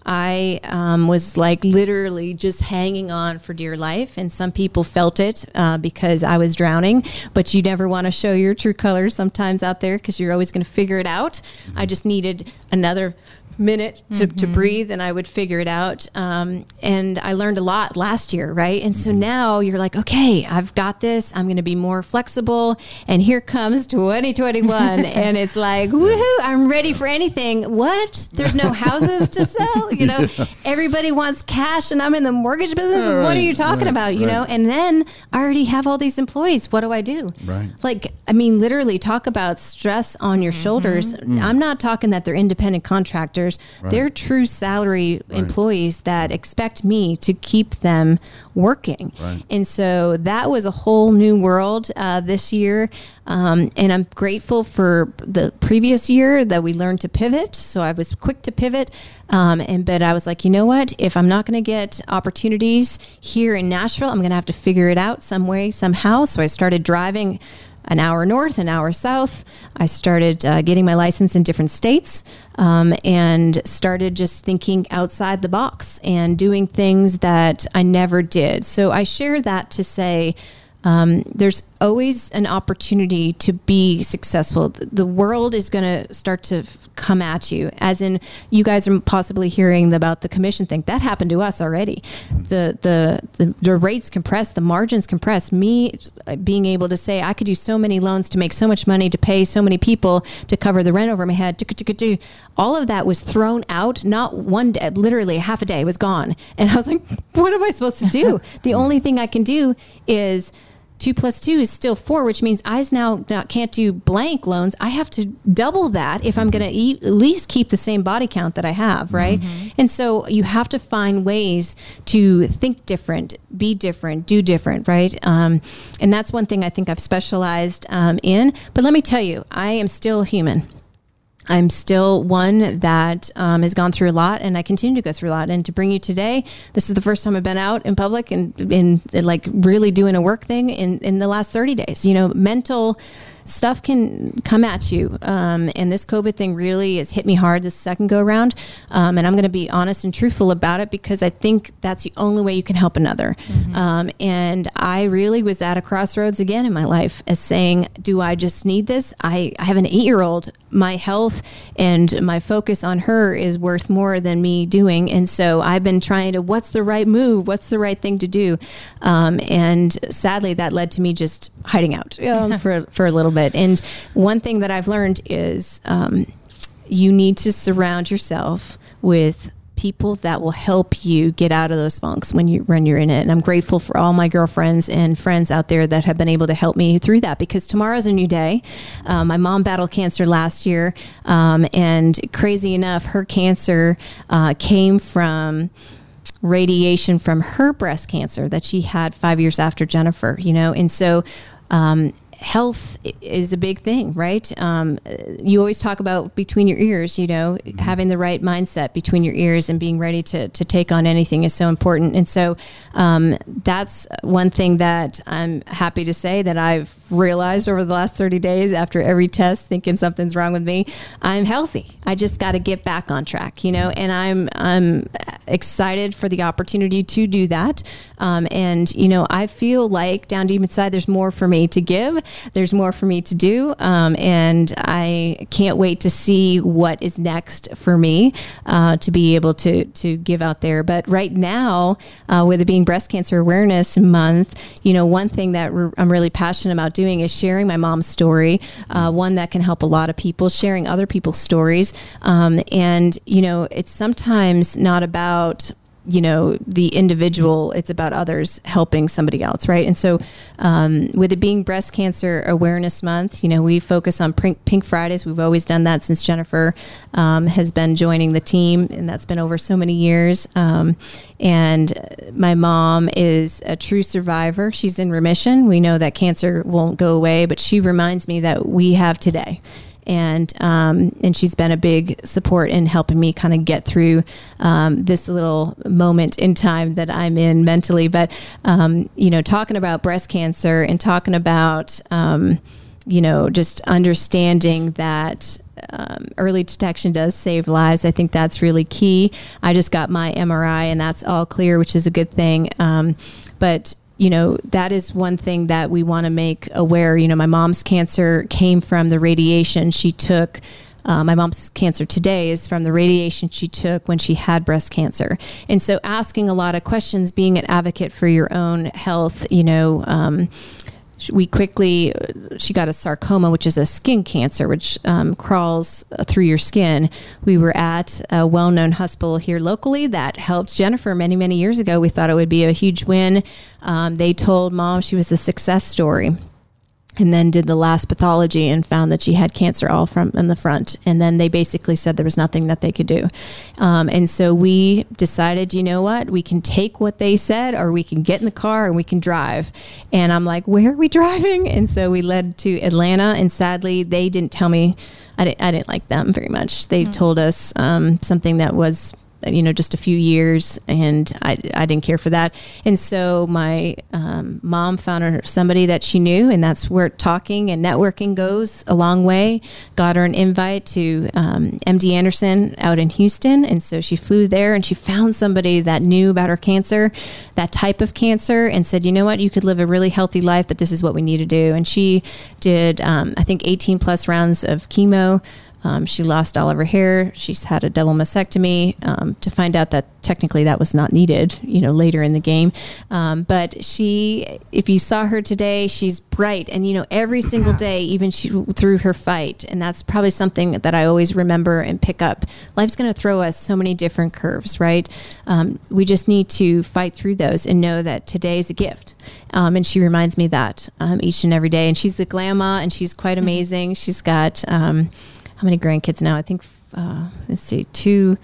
I um, was like literally just hanging on for dear life. And some people felt it uh, because I was drowning, but you never want to show your true colors sometimes out there because you're always going to figure it out. I just needed another minute to, to breathe and I would figure it out. Um, and I learned a lot last year, right? And so now you're like, okay, I've got this. I'm going to be more flexible. And here comes 2021. and it's like, woohoo, I'm ready for anything. What? There's no houses to sell? You know, everybody wants cash and I'm in the mortgage business. what are you talking right, about? You right. know, and then I already have all these employees. What do I do? Right. Like, I mean, literally talk about stress on your shoulders. Mm. I'm not talking that they're independent contractors. They're true salary employees that expect me to keep them working. Right. And so that was a whole new world uh, this year. Um, and I'm grateful for the previous year that we learned to pivot. So I was quick to pivot. Um, and but I was like, you know what? If I'm not going to get opportunities here in Nashville, I'm going to have to figure it out some way, somehow. So I started driving an hour north, an hour south. I started uh, getting my license in different states um, and started just thinking outside the box and doing things that I never did. So I share that to say, um, there's always an opportunity to be successful. The world is going to start to come at you, as in you guys are possibly hearing about the commission thing. That happened to us already. The the the, the rates compressed, the margins compressed. Me uh, being able to say I could do so many loans to make so much money to pay so many people to cover the rent over my head. All of that was thrown out. Not one day, literally half a day was gone, and I was like, "What am I supposed to do?" the only thing I can do is two plus two is still four, which means I now not, can't do blank loans. I have to double that if I'm going to e- at least keep the same body count that I have, right? And so you have to find ways to think different, be different, do different, right? Um, and that's one thing I think I've specialized um, in. But let me tell you, I am still human. I'm still one that um, has gone through a lot, and I continue to go through a lot. And to bring you today, this is the first time I've been out in public and in like really doing a work thing in in the last 30 days. You know, mental stuff can come at you, um, and this COVID thing really has hit me hard this second go around. Um, and I'm going to be honest and truthful about it because I think that's the only way you can help another. Um, and I really was at a crossroads again in my life as saying, "Do I just need this? I, I have an eight year old." My health and my focus on her is worth more than me doing. And so I've been trying to, what's the right move? What's the right thing to do? Um, and sadly, that led to me just hiding out um, for, for a little bit. And one thing that I've learned is um, you need to surround yourself with people that will help you get out of those funks when you when you're in it. And I'm grateful for all my girlfriends and friends out there that have been able to help me through that because tomorrow's a new day. Um, my mom battled cancer last year, um, and crazy enough, her cancer uh, came from radiation from her breast cancer that she had five years after Jennifer, you know, and so. Um, health is a big thing, right? Um, you always talk about between your ears, you know, having the right mindset between your ears and being ready to, to take on anything is so important. And so um, that's one thing that I'm happy to say that I've realized over the last 30 days after every test thinking something's wrong with me. I'm healthy. I just got to get back on track, you know, and I'm, I'm excited for the opportunity to do that. Um, and, you know, I feel like down deep inside, there's more for me to give. There's more for me to do. Um, and I can't wait to see what is next for me uh, to be able to, to give out there. But right now, uh, with it being Breast Cancer Awareness Month, you know, one thing that re- I'm really passionate about doing is sharing my mom's story, uh, one that can help a lot of people, sharing other people's stories. Um, and, you know, it's sometimes not about you know the individual it's about others helping somebody else right? And so um, with it being breast cancer awareness month you know we focus on pink, pink fridays. We've always done that since jennifer um, has been joining the team and that's been over so many years. Um, and my mom is a true survivor. She's in remission. We know that cancer won't go away but she reminds me that we have today and um, and she's been a big support in helping me kind of get through um, this little moment in time that I'm in mentally. But um, you know, talking about breast cancer and talking about um, you know just understanding that. Um, early detection does save lives. I think that's really key. I just got my MRI and that's all clear, which is a good thing. Um, but you know that is one thing that we want to make aware you know my mom's cancer came from the radiation she took uh, my mom's cancer today is from the radiation she took when she had breast cancer. And so, asking a lot of questions, being an advocate for your own health, you know, um, we quickly she got a sarcoma which is a skin cancer which um, crawls through your skin. We were at a well-known hospital here locally that helped jennifer many many years ago. We thought it would be a huge win. Um, they told mom she was a success story and then did the last pathology and found that she had cancer all from in the front. And then they basically said there was nothing that they could do. Um, and so we decided you know what? We can take what they said or we can get in the car and we can drive. And i'm like where are we driving? And so we led to atlanta. And sadly they didn't tell me i didn't, I didn't like them very much. They mm-hmm. told us um, something that was you know, just a few years, and I, I didn't care for that. And so my um, mom found her somebody that she knew, and that's where talking and networking goes a long way. Got her an invite to um, MD Anderson out in Houston, and so she flew there, and she found somebody that knew about her cancer, that type of cancer, and said, you know what, you could live a really healthy life, but this is what we need to do. And she did, um, I think, 18 plus rounds of chemo. Um, she lost all of her hair. She's had a double mastectomy um, to find out that technically that was not needed, you know, later in the game. Um, but she, if you saw her today, she's bright. And, you know, every single day, even she, through her fight, and that's probably something that I always remember and pick up. Life's going to throw us so many different curves, right? Um, we just need to fight through those and know that today is a gift. Um, and she reminds me that um, each and every day. And she's a grandma and she's quite mm-hmm. amazing. She's got, how many grandkids now? I think uh, let's see, two.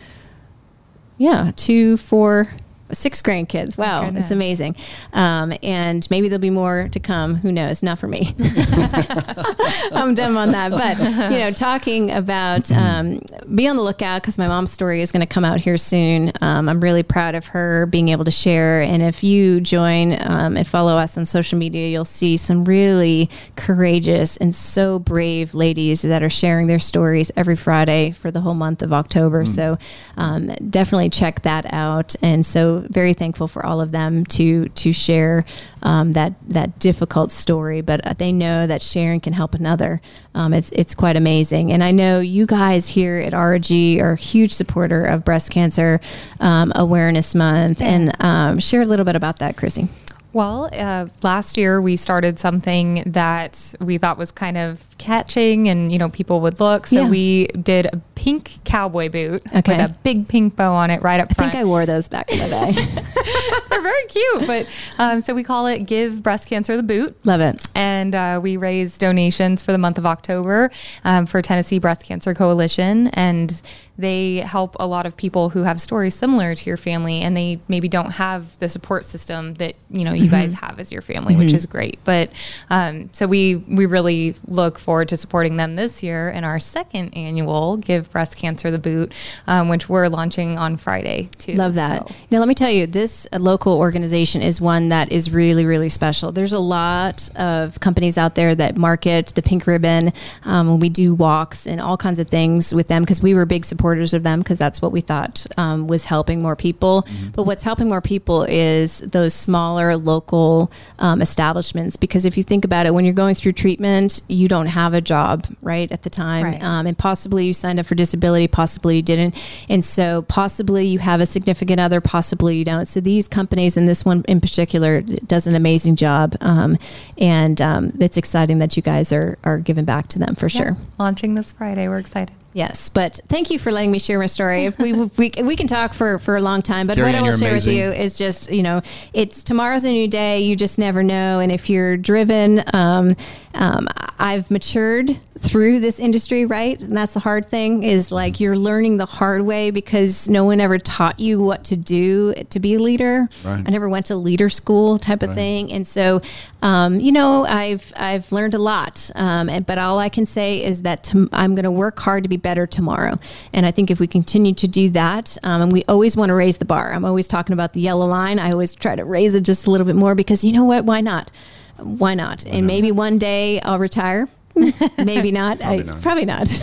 Yeah, two, four, six grandkids. Wow, it's amazing. Um, and maybe there'll be more to come. Who knows? Not for me. I'm dumb on that. But you know, talking about um, be on the lookout because my mom's story is going to come out here soon. Um, I'm really proud of her being able to share. And if you join um, and follow us on social media, you'll see some really courageous and so brave ladies that are sharing their stories every Friday for the whole month of October. Mm. So um, definitely check that out. And so very thankful for all of them to to share um, that that difficult story. But they know that sharing can help another. Um, it's it's quite amazing, and I know you guys here at RG are a huge supporter of Breast Cancer um, Awareness Month, and um, share a little bit about that, Chrissy. Well, uh, last year we started something that we thought was kind of catching and, you know, people would look. So yeah. we did a pink cowboy boot okay. with a big pink bow on it right up front. I think I wore those back in the day. They're very cute. But um, so we call it Give Breast Cancer the Boot. Love it. And uh, we raise donations for the month of October um, for Tennessee Breast Cancer Coalition. And they help a lot of people who have stories similar to your family and they maybe don't have the support system that you know you mm-hmm. guys have as your family mm-hmm. which is great but um, so we we really look forward to supporting them this year in our second annual give breast cancer the boot um, which we're launching on friday too love that so. now let me tell you this local organization is one that is really really special there's a lot of companies out there that market the pink ribbon um, we do walks and all kinds of things with them because we were big supporters supporters of them because that's what we thought um, was helping more people. Mm-hmm. But what's helping more people is those smaller local um, establishments. Because if you think about it, when you're going through treatment, you don't have a job right at the time, right. Um, and possibly you signed up for disability, possibly you didn't, and so possibly you have a significant other, possibly you don't. So these companies, and this one in particular, does an amazing job, um, and um, it's exciting that you guys are are giving back to them for yeah. sure. Launching this Friday, we're excited. Yes, but thank you for letting me share my story. we, we, we can talk for, for a long time, but Carrie what I will share amazing. with you is just, you know, it's tomorrow's a new day. You just never know. And if you're driven, um, um, I've matured through this industry, right? And that's the hard thing is like you're learning the hard way because no one ever taught you what to do to be a leader. Right. I never went to leader school type of right. thing, and so um, you know I've I've learned a lot. Um, and, but all I can say is that to, I'm going to work hard to be better tomorrow. And I think if we continue to do that, um, and we always want to raise the bar. I'm always talking about the yellow line. I always try to raise it just a little bit more because you know what? Why not? Why not? And maybe one day I'll retire Maybe not. Probably I, not. Probably not.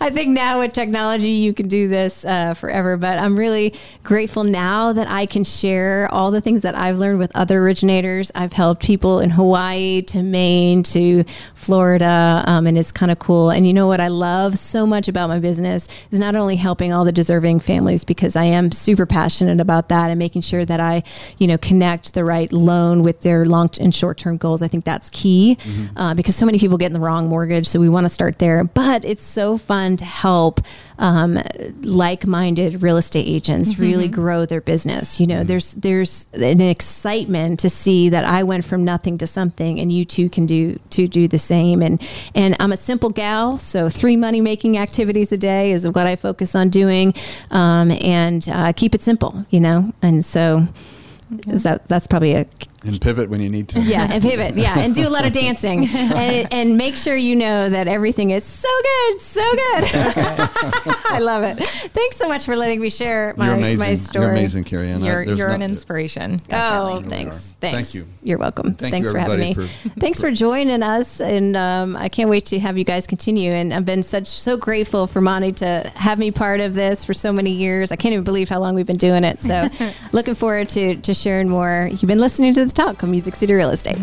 I think now with technology, you can do this uh, forever. But I'm really grateful now that I can share all the things that I've learned with other originators. I've helped people in Hawaii to Maine to Florida, um, and it's kind of cool. And you know what I love so much about my business is not only helping all the deserving families because I am super passionate about that and making sure that I, you know, connect the right loan with their long and short term goals. I think that's key uh, because so many people get in the wrong mortgage. So we want to start there. But it's so fun to help um, like-minded real estate agents really grow their business. You know, there's there's an excitement to see that I went from nothing to something, and you too can do to do the same. And and I'm a simple gal, so three money making activities a day is what I focus on doing, um, and uh, keep it simple. You know, and so. Is that that's probably a And pivot when you need to. yeah, and pivot. Yeah, and do a lot of dancing, and, and make sure you know that everything is so good, so good. I love it. Thanks so much for letting me share my, You're amazing. my story. You're amazing, Carrie Ann. I- You're, there's you're an not- inspiration. Oh, thanks. are. Thanks. Thank you. You're welcome. Thank thanks you, for having me. for- thanks for joining us, and um, I can't wait to have you guys continue. And I've been such so grateful for Monty to have me part of this for so many years. I can't even believe how long we've been doing it. So, looking forward to to sharing more. You've been listening to the Talk on Music City Real Estate.